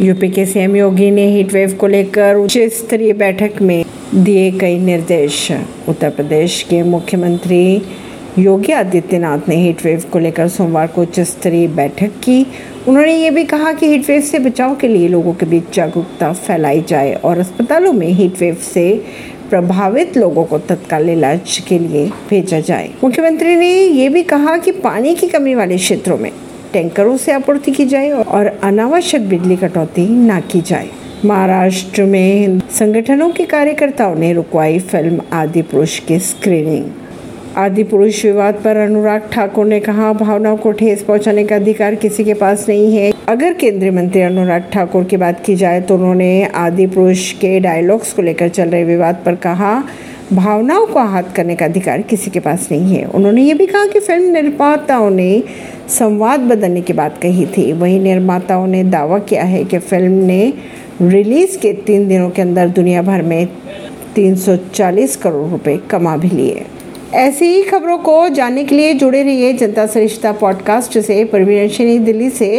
UP के CM योगी ने heatwave को लेकर उच्च स्तरीय बैठक में दिए कई निर्देश। उत्तर प्रदेश के मुख्यमंत्री योगी आदित्यनाथ ने हीटवेव को लेकर सोमवार को उच्च स्तरीय बैठक की। उन्होंने ये भी कहा कि हीटवेव से बचाव के लिए लोगों के बीच जागरूकता फैलाई जाए और अस्पतालों में हीटवेव से प्रभावित लोगों को तत्काल इलाज के लिए भेजा जाए। मुख्यमंत्री ने ये भी कहा कि पानी की कमी वाले क्षेत्रों में टैंकरों से आपूर्ति की जाए और अनावश्यक बिजली कटौती न की जाए। महाराष्ट्र में संगठनों के कार्यकर्ताओं ने रुकवाई फ़िल्म आदि पुरुष की स्क्रीनिंग आदि पुरुष विवाद पर अनुराग ठाकुर ने कहा, भावनाओं को ठेस पहुँचाने का अधिकार किसी के पास नहीं है। अगर केंद्रीय मंत्री अनुराग ठाकुर की बात की जाए तो उन्होंने आदि पुरुष के डायलॉग्स को लेकर चल रहे विवाद पर कहा भावनाओं को आहत करने का अधिकार किसी के पास नहीं है। उन्होंने ये भी कहा कि फ़िल्म निर्माताओं ने संवाद बदलने की बात कही थी। वहीं निर्माताओं ने दावा किया है कि फ़िल्म ने रिलीज़ के तीन दिनों के अंदर दुनिया भर में 340 करोड़ रुपए कमा भी लिए। ऐसी ही खबरों को जानने के लिए जुड़े रहिए जनता सरिश्ता पॉडकास्ट से। परवीन दिल्ली से।